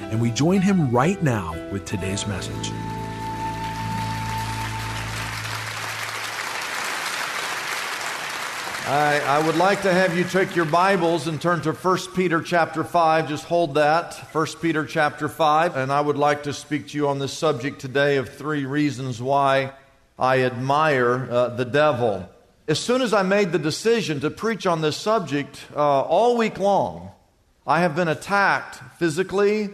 and we join him right now with today's message. I, I, would like to have you take your Bibles and turn to 1 Peter chapter 5. Just hold that. 1 Peter chapter 5. And I would like to speak to you on this subject today of three reasons why I admire uh, the devil. As soon as I made the decision to preach on this subject, uh, all week long, I have been attacked physically,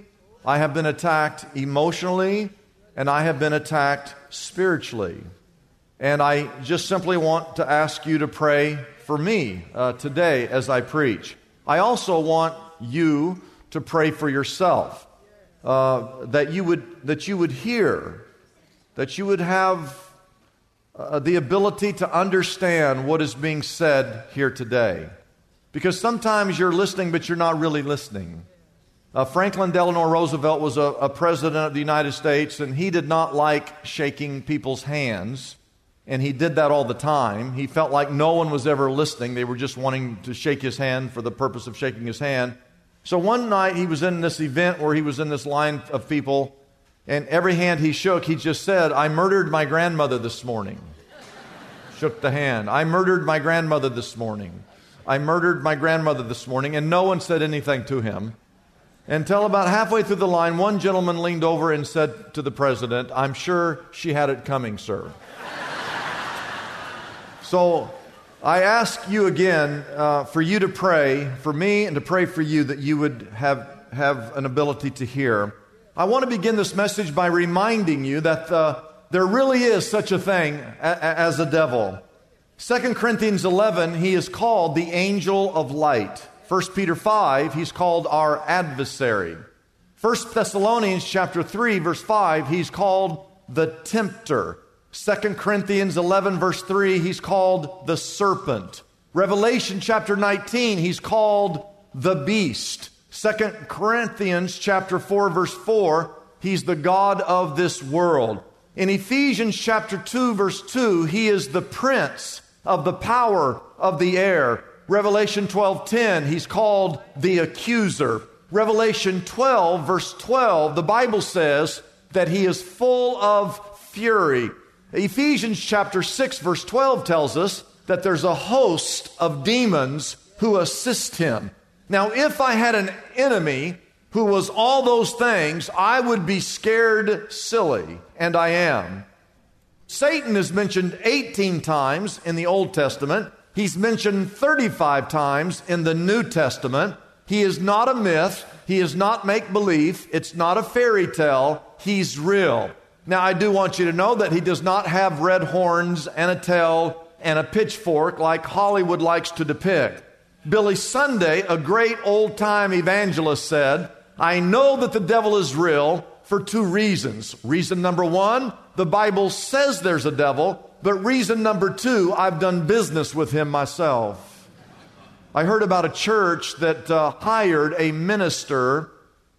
I have been attacked emotionally, and I have been attacked spiritually. And I just simply want to ask you to pray for me uh, today as I preach. I also want you to pray for yourself, uh, that, you would, that you would hear, that you would have uh, the ability to understand what is being said here today. Because sometimes you're listening, but you're not really listening. Uh, Franklin Delano Roosevelt was a, a president of the United States, and he did not like shaking people's hands. And he did that all the time. He felt like no one was ever listening. They were just wanting to shake his hand for the purpose of shaking his hand. So one night he was in this event where he was in this line of people, and every hand he shook, he just said, I murdered my grandmother this morning. shook the hand. I murdered my grandmother this morning. I murdered my grandmother this morning, and no one said anything to him. Until about halfway through the line, one gentleman leaned over and said to the president, I'm sure she had it coming, sir. So I ask you again uh, for you to pray for me and to pray for you that you would have, have an ability to hear. I want to begin this message by reminding you that uh, there really is such a thing a- as a devil. 2 Corinthians 11, he is called the angel of light. 1 Peter 5, he's called our adversary. 1 Thessalonians chapter 3, verse 5, he's called the tempter. 2 Corinthians 11, verse 3, he's called the serpent. Revelation chapter 19, he's called the beast. 2 Corinthians chapter 4, verse 4, he's the God of this world. In Ephesians chapter 2, verse 2, he is the prince of the power of the air. Revelation 12:10, he's called the accuser. Revelation 12, verse 12, the Bible says that he is full of fury. Ephesians chapter 6 verse 12 tells us that there's a host of demons who assist him. Now, if I had an enemy who was all those things, I would be scared silly, and I am. Satan is mentioned 18 times in the Old Testament. He's mentioned 35 times in the New Testament. He is not a myth. He is not make believe. It's not a fairy tale. He's real. Now, I do want you to know that he does not have red horns and a tail and a pitchfork like Hollywood likes to depict. Billy Sunday, a great old time evangelist, said, I know that the devil is real for two reasons. Reason number one, the Bible says there's a devil, but reason number two, I've done business with him myself. I heard about a church that uh, hired a minister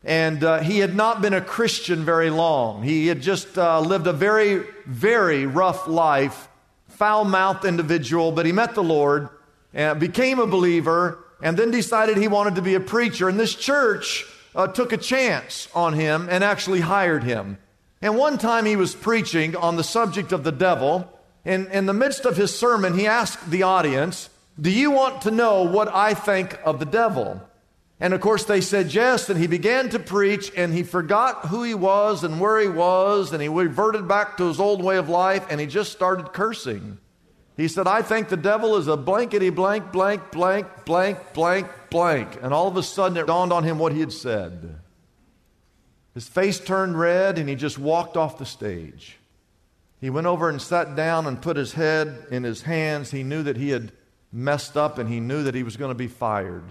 and uh, he had not been a Christian very long. He had just uh, lived a very, very rough life, foul mouthed individual, but he met the Lord and became a believer and then decided he wanted to be a preacher. And this church uh, took a chance on him and actually hired him. And one time he was preaching on the subject of the devil, in, in the midst of his sermon, he asked the audience, Do you want to know what I think of the devil? And of course, they said yes, and he began to preach, and he forgot who he was and where he was, and he reverted back to his old way of life, and he just started cursing. He said, I think the devil is a blankety blank, blank, blank, blank, blank, blank. And all of a sudden, it dawned on him what he had said. His face turned red, and he just walked off the stage. He went over and sat down and put his head in his hands. He knew that he had messed up, and he knew that he was going to be fired.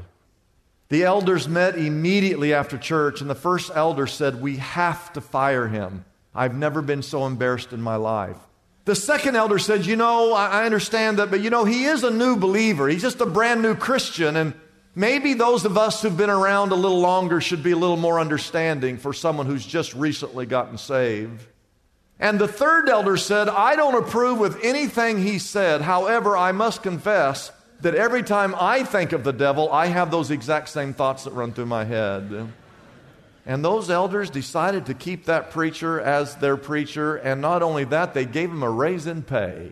The elders met immediately after church, and the first elder said, We have to fire him. I've never been so embarrassed in my life. The second elder said, You know, I understand that, but you know, he is a new believer. He's just a brand new Christian, and maybe those of us who've been around a little longer should be a little more understanding for someone who's just recently gotten saved. And the third elder said, I don't approve with anything he said. However, I must confess that every time I think of the devil, I have those exact same thoughts that run through my head. And those elders decided to keep that preacher as their preacher, and not only that, they gave him a raise in pay.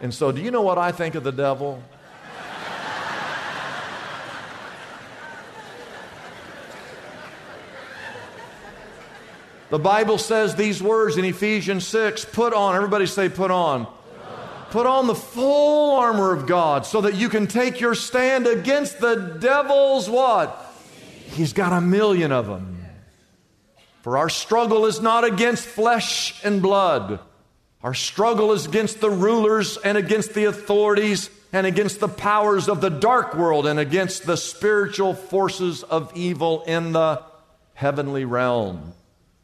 And so, do you know what I think of the devil? The Bible says these words in Ephesians 6 put on, everybody say, put on. Put on the full armor of God so that you can take your stand against the devil's what? He's got a million of them. For our struggle is not against flesh and blood. Our struggle is against the rulers and against the authorities and against the powers of the dark world and against the spiritual forces of evil in the heavenly realm.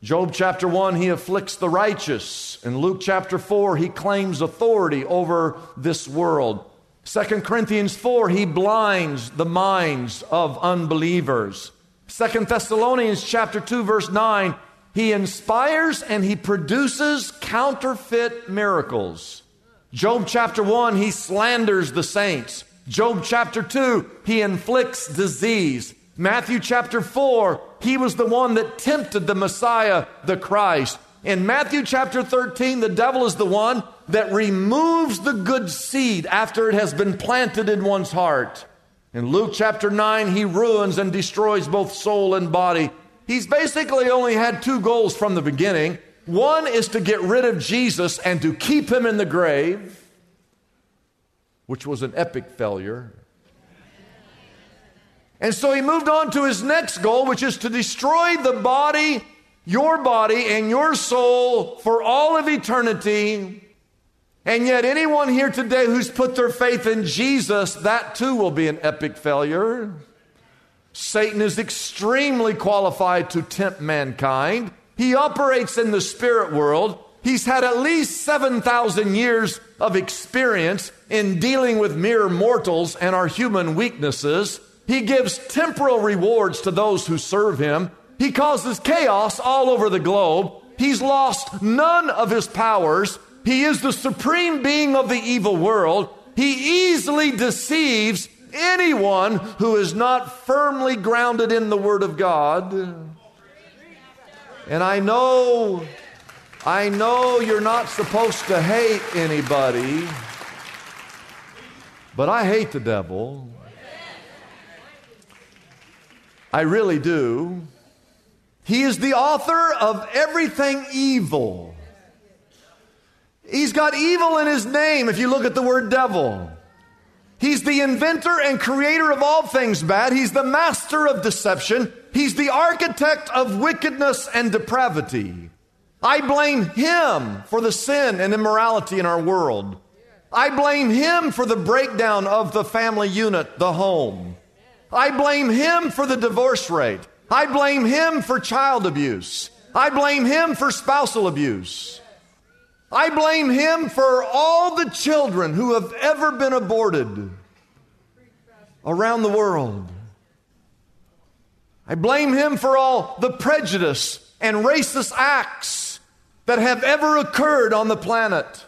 Job chapter 1, he afflicts the righteous. In Luke chapter 4, he claims authority over this world. 2 Corinthians 4, he blinds the minds of unbelievers. 2 Thessalonians chapter 2, verse 9, he inspires and he produces counterfeit miracles. Job chapter 1, he slanders the saints. Job chapter 2, he inflicts disease. Matthew chapter 4, he was the one that tempted the Messiah, the Christ. In Matthew chapter 13, the devil is the one that removes the good seed after it has been planted in one's heart. In Luke chapter 9, he ruins and destroys both soul and body. He's basically only had two goals from the beginning. One is to get rid of Jesus and to keep him in the grave, which was an epic failure. And so he moved on to his next goal, which is to destroy the body, your body, and your soul for all of eternity. And yet, anyone here today who's put their faith in Jesus, that too will be an epic failure. Satan is extremely qualified to tempt mankind. He operates in the spirit world. He's had at least 7,000 years of experience in dealing with mere mortals and our human weaknesses. He gives temporal rewards to those who serve him. He causes chaos all over the globe. He's lost none of his powers. He is the supreme being of the evil world. He easily deceives anyone who is not firmly grounded in the Word of God. And I know, I know you're not supposed to hate anybody, but I hate the devil. I really do. He is the author of everything evil. He's got evil in his name if you look at the word devil. He's the inventor and creator of all things bad. He's the master of deception. He's the architect of wickedness and depravity. I blame him for the sin and immorality in our world. I blame him for the breakdown of the family unit, the home. I blame him for the divorce rate. I blame him for child abuse. I blame him for spousal abuse. I blame him for all the children who have ever been aborted around the world. I blame him for all the prejudice and racist acts that have ever occurred on the planet.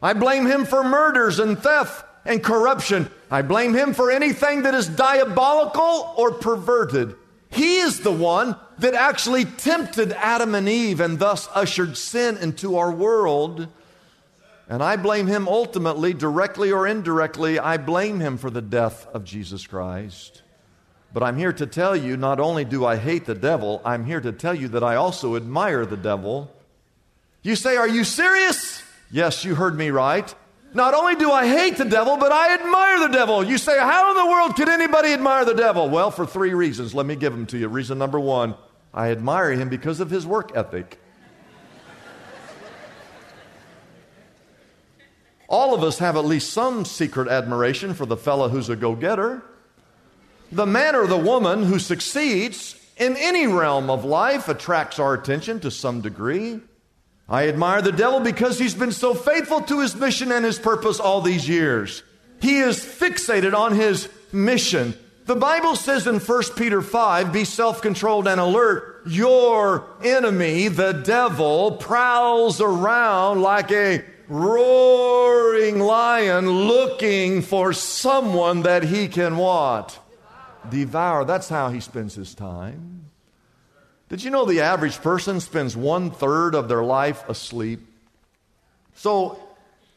I blame him for murders and theft and corruption. I blame him for anything that is diabolical or perverted. He is the one that actually tempted Adam and Eve and thus ushered sin into our world. And I blame him ultimately, directly or indirectly, I blame him for the death of Jesus Christ. But I'm here to tell you not only do I hate the devil, I'm here to tell you that I also admire the devil. You say, Are you serious? Yes, you heard me right. Not only do I hate the devil, but I admire the devil. You say, How in the world could anybody admire the devil? Well, for three reasons. Let me give them to you. Reason number one I admire him because of his work ethic. All of us have at least some secret admiration for the fellow who's a go getter. The man or the woman who succeeds in any realm of life attracts our attention to some degree. I admire the devil because he's been so faithful to his mission and his purpose all these years. He is fixated on his mission. The Bible says in 1 Peter 5 be self controlled and alert. Your enemy, the devil, prowls around like a roaring lion looking for someone that he can what? Devour. That's how he spends his time. Did you know the average person spends one third of their life asleep? So,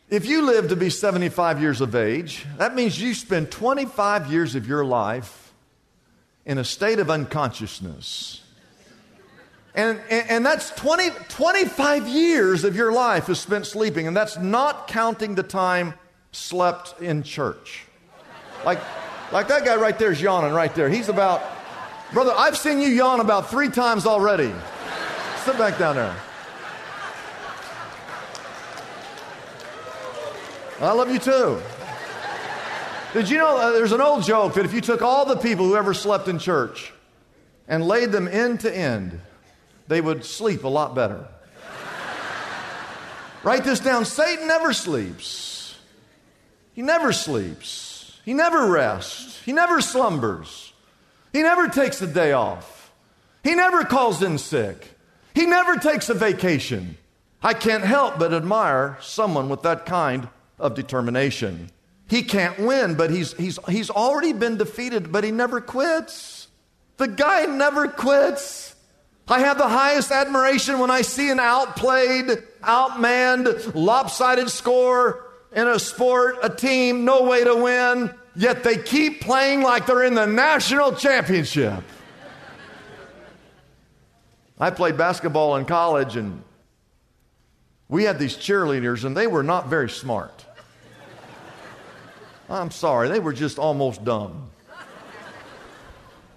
if you live to be 75 years of age, that means you spend 25 years of your life in a state of unconsciousness. And, and, and, that's 20, 25 years of your life is spent sleeping, and that's not counting the time slept in church. Like, like that guy right there is yawning right there. He's about, brother, I've seen you yawn about three times already. Sit back down there. I love you too. Did you know uh, there's an old joke that if you took all the people who ever slept in church and laid them end to end, they would sleep a lot better. Write this down Satan never sleeps. He never sleeps. He never rests. He never slumbers. He never takes a day off. He never calls in sick. He never takes a vacation. I can't help but admire someone with that kind of determination. He can't win, but he's, he's, he's already been defeated, but he never quits. The guy never quits. I have the highest admiration when I see an outplayed, outmanned, lopsided score in a sport, a team, no way to win, yet they keep playing like they're in the national championship. I played basketball in college and we had these cheerleaders and they were not very smart. I'm sorry, they were just almost dumb.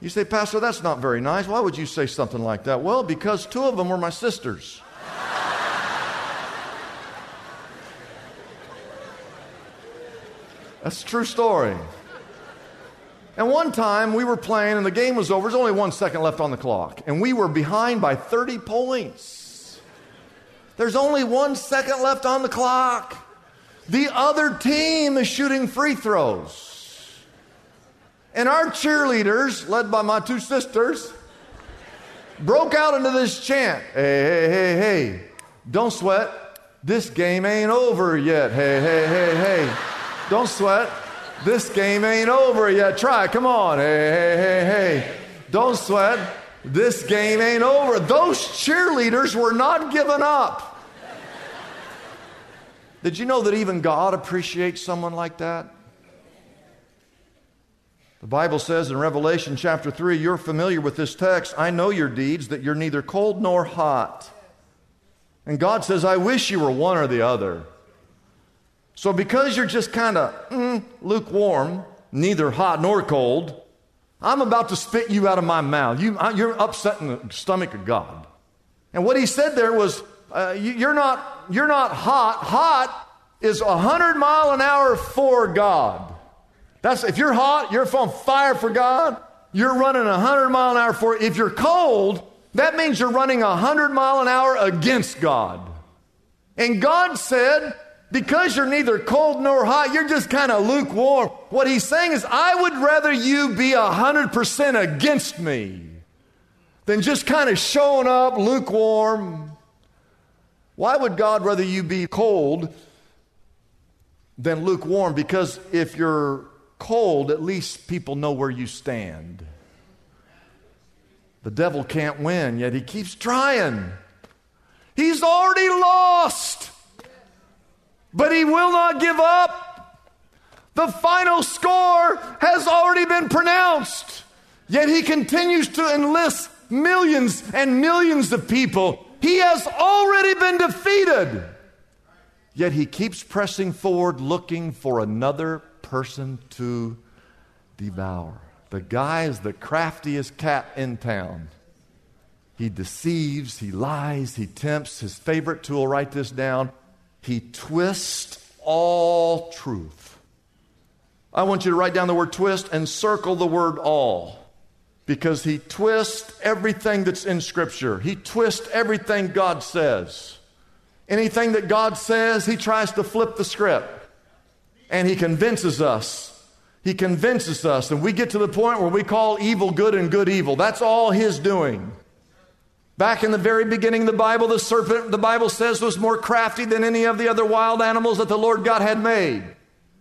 You say, Pastor, that's not very nice. Why would you say something like that? Well, because two of them were my sisters. That's a true story. And one time we were playing and the game was over. There's only one second left on the clock. And we were behind by 30 points. There's only one second left on the clock. The other team is shooting free throws. And our cheerleaders, led by my two sisters, broke out into this chant Hey, hey, hey, hey, don't sweat. This game ain't over yet. Hey, hey, hey, hey, don't sweat. This game ain't over yet. Try, come on. Hey, hey, hey, hey, don't sweat. This game ain't over. Those cheerleaders were not giving up. Did you know that even God appreciates someone like that? The Bible says in Revelation chapter 3, you're familiar with this text. I know your deeds, that you're neither cold nor hot. And God says, I wish you were one or the other. So, because you're just kind of mm, lukewarm, neither hot nor cold, I'm about to spit you out of my mouth. You, are upsetting the stomach of God. And what he said there was, uh, you, are not, you're not hot. Hot is 100 mile an hour for God. That's if you're hot, you're on fire for God, you're running 100 mile an hour for If you're cold, that means you're running 100 mile an hour against God. And God said, because you're neither cold nor hot, you're just kind of lukewarm. What he's saying is, I would rather you be 100% against me than just kind of showing up lukewarm. Why would God rather you be cold than lukewarm? Because if you're cold, at least people know where you stand. The devil can't win, yet he keeps trying. He's already lost. But he will not give up. The final score has already been pronounced. Yet he continues to enlist millions and millions of people. He has already been defeated. Yet he keeps pressing forward looking for another person to devour. The guy is the craftiest cat in town. He deceives, he lies, he tempts. His favorite tool, write this down, he twists all truth. I want you to write down the word twist and circle the word all because he twists everything that's in Scripture. He twists everything God says. Anything that God says, he tries to flip the script. And he convinces us. He convinces us. And we get to the point where we call evil good and good evil. That's all his doing. Back in the very beginning of the Bible, the serpent, the Bible says, was more crafty than any of the other wild animals that the Lord God had made.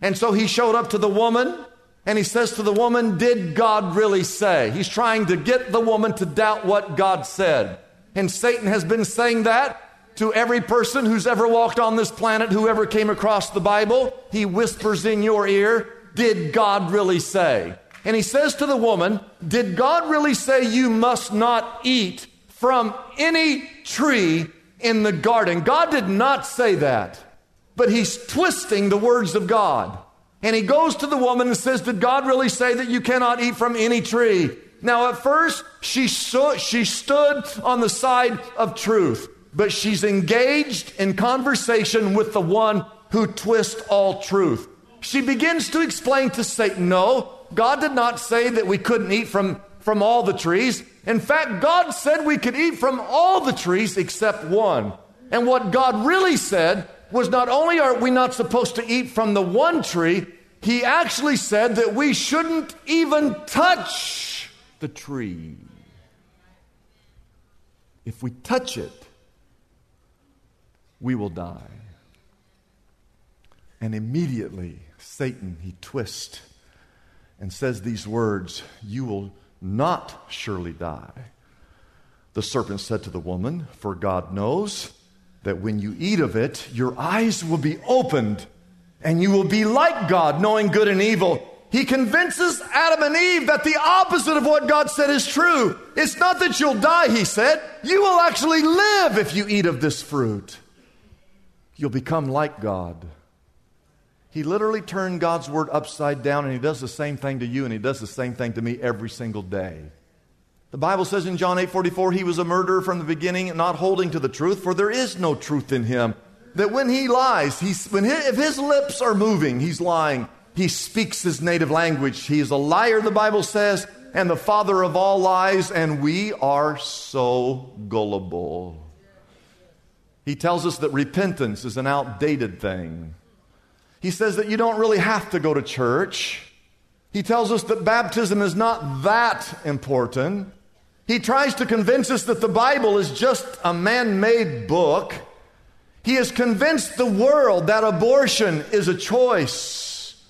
And so he showed up to the woman and he says to the woman, Did God really say? He's trying to get the woman to doubt what God said. And Satan has been saying that to every person who's ever walked on this planet, whoever came across the Bible, he whispers in your ear, Did God really say? And he says to the woman, Did God really say you must not eat from any tree in the garden? God did not say that, but he's twisting the words of God. And he goes to the woman and says, Did God really say that you cannot eat from any tree? Now, at first, she, so, she stood on the side of truth but she's engaged in conversation with the one who twists all truth. She begins to explain to Satan, no, God did not say that we couldn't eat from, from all the trees. In fact, God said we could eat from all the trees except one. And what God really said was not only are we not supposed to eat from the one tree, He actually said that we shouldn't even touch the tree. If we touch it, we will die. And immediately, Satan, he twists and says these words You will not surely die. The serpent said to the woman, For God knows that when you eat of it, your eyes will be opened, and you will be like God, knowing good and evil. He convinces Adam and Eve that the opposite of what God said is true. It's not that you'll die, he said. You will actually live if you eat of this fruit you'll become like God. He literally turned God's word upside down, and He does the same thing to you, and He does the same thing to me every single day. The Bible says in John 8 44, He was a murderer from the beginning, not holding to the truth, for there is no truth in Him. That when He lies, he's, when if His lips are moving, He's lying. He speaks His native language. He is a liar, the Bible says, and the father of all lies, and we are so gullible. He tells us that repentance is an outdated thing. He says that you don't really have to go to church. He tells us that baptism is not that important. He tries to convince us that the Bible is just a man made book. He has convinced the world that abortion is a choice.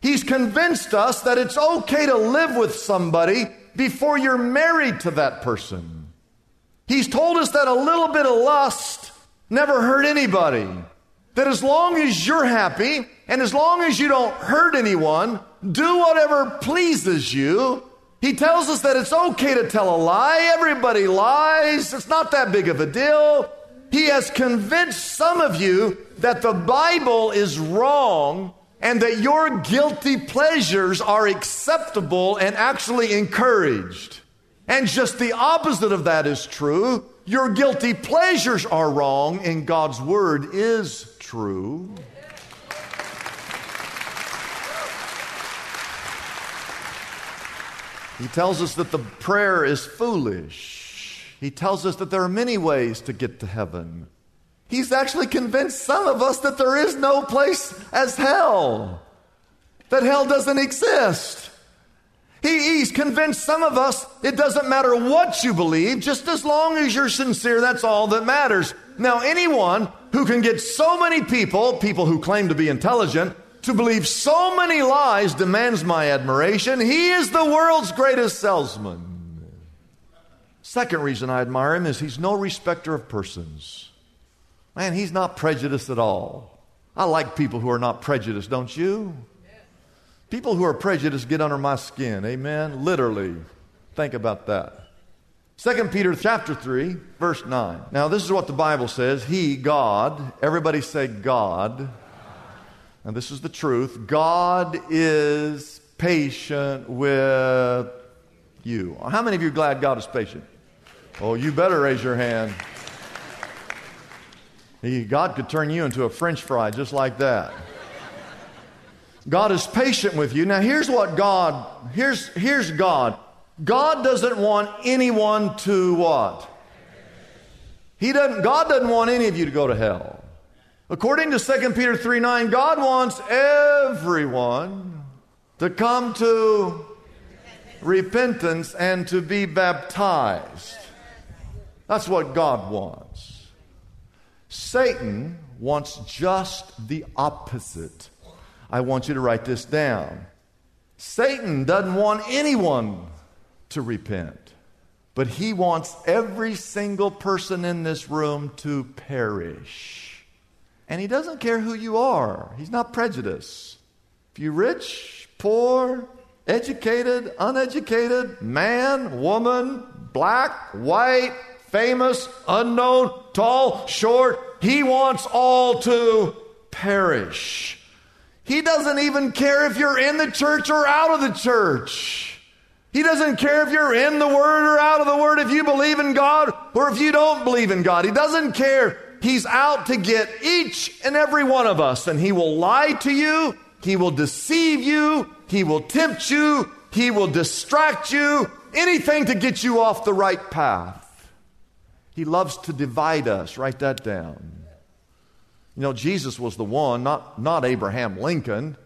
He's convinced us that it's okay to live with somebody before you're married to that person. He's told us that a little bit of lust never hurt anybody. That as long as you're happy and as long as you don't hurt anyone, do whatever pleases you. He tells us that it's okay to tell a lie. Everybody lies. It's not that big of a deal. He has convinced some of you that the Bible is wrong and that your guilty pleasures are acceptable and actually encouraged. And just the opposite of that is true. Your guilty pleasures are wrong, and God's word is true. He tells us that the prayer is foolish. He tells us that there are many ways to get to heaven. He's actually convinced some of us that there is no place as hell, that hell doesn't exist. He, he's convinced some of us it doesn't matter what you believe, just as long as you're sincere, that's all that matters. Now, anyone who can get so many people, people who claim to be intelligent, to believe so many lies demands my admiration. He is the world's greatest salesman. Second reason I admire him is he's no respecter of persons. Man, he's not prejudiced at all. I like people who are not prejudiced, don't you? People who are prejudiced get under my skin. Amen. Literally. Think about that. 2 Peter chapter 3, verse 9. Now, this is what the Bible says. He, God, everybody say God. And this is the truth. God is patient with you. How many of you are glad God is patient? Oh, you better raise your hand. God could turn you into a french fry just like that. God is patient with you. Now, here's what God, here's, here's God. God doesn't want anyone to what? He doesn't, God doesn't want any of you to go to hell. According to 2 Peter 3 9, God wants everyone to come to repentance and to be baptized. That's what God wants. Satan wants just the opposite. I want you to write this down. Satan doesn't want anyone to repent, but he wants every single person in this room to perish. And he doesn't care who you are, he's not prejudiced. If you're rich, poor, educated, uneducated, man, woman, black, white, famous, unknown, tall, short, he wants all to perish. He doesn't even care if you're in the church or out of the church. He doesn't care if you're in the Word or out of the Word, if you believe in God or if you don't believe in God. He doesn't care. He's out to get each and every one of us, and He will lie to you, He will deceive you, He will tempt you, He will distract you, anything to get you off the right path. He loves to divide us. Write that down. You know, Jesus was the one, not, not Abraham Lincoln.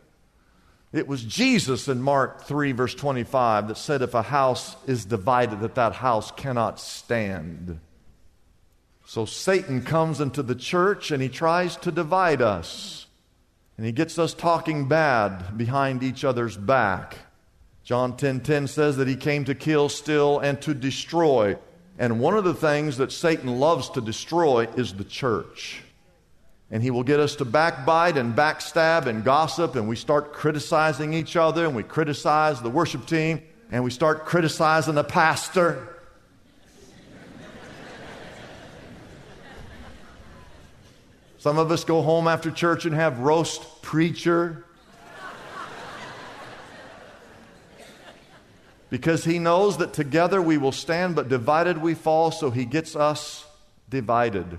It was Jesus in Mark 3, verse 25, that said, If a house is divided, that that house cannot stand. So Satan comes into the church and he tries to divide us. And he gets us talking bad behind each other's back. John 10:10 10, 10 says that he came to kill, steal, and to destroy. And one of the things that Satan loves to destroy is the church. And he will get us to backbite and backstab and gossip, and we start criticizing each other, and we criticize the worship team, and we start criticizing the pastor. Some of us go home after church and have roast preacher. because he knows that together we will stand, but divided we fall, so he gets us divided.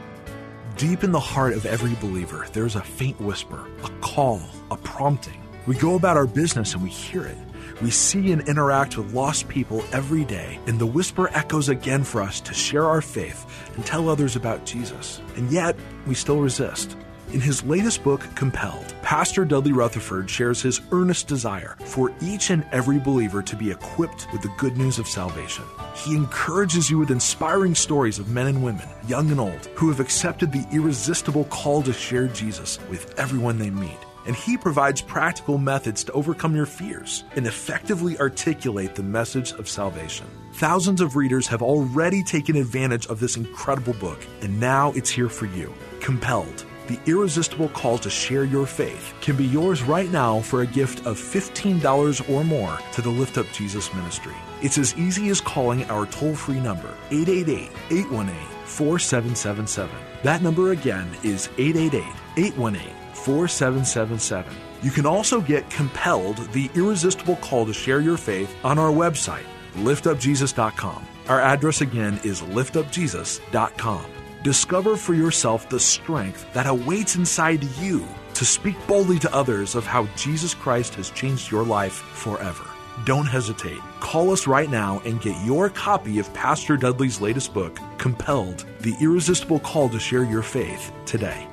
Deep in the heart of every believer, there's a faint whisper, a call, a prompting. We go about our business and we hear it. We see and interact with lost people every day, and the whisper echoes again for us to share our faith and tell others about Jesus. And yet, we still resist. In his latest book, Compelled, Pastor Dudley Rutherford shares his earnest desire for each and every believer to be equipped with the good news of salvation. He encourages you with inspiring stories of men and women, young and old, who have accepted the irresistible call to share Jesus with everyone they meet. And he provides practical methods to overcome your fears and effectively articulate the message of salvation. Thousands of readers have already taken advantage of this incredible book, and now it's here for you. Compelled the irresistible call to share your faith can be yours right now for a gift of $15 or more to the Lift Up Jesus ministry. It's as easy as calling our toll free number, 888 818 4777. That number again is 888 818 4777. You can also get Compelled, the irresistible call to share your faith, on our website, liftupjesus.com. Our address again is liftupjesus.com. Discover for yourself the strength that awaits inside you to speak boldly to others of how Jesus Christ has changed your life forever. Don't hesitate. Call us right now and get your copy of Pastor Dudley's latest book, Compelled The Irresistible Call to Share Your Faith, today.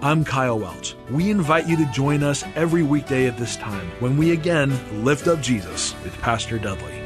I'm Kyle Welch. We invite you to join us every weekday at this time when we again lift up Jesus with Pastor Dudley.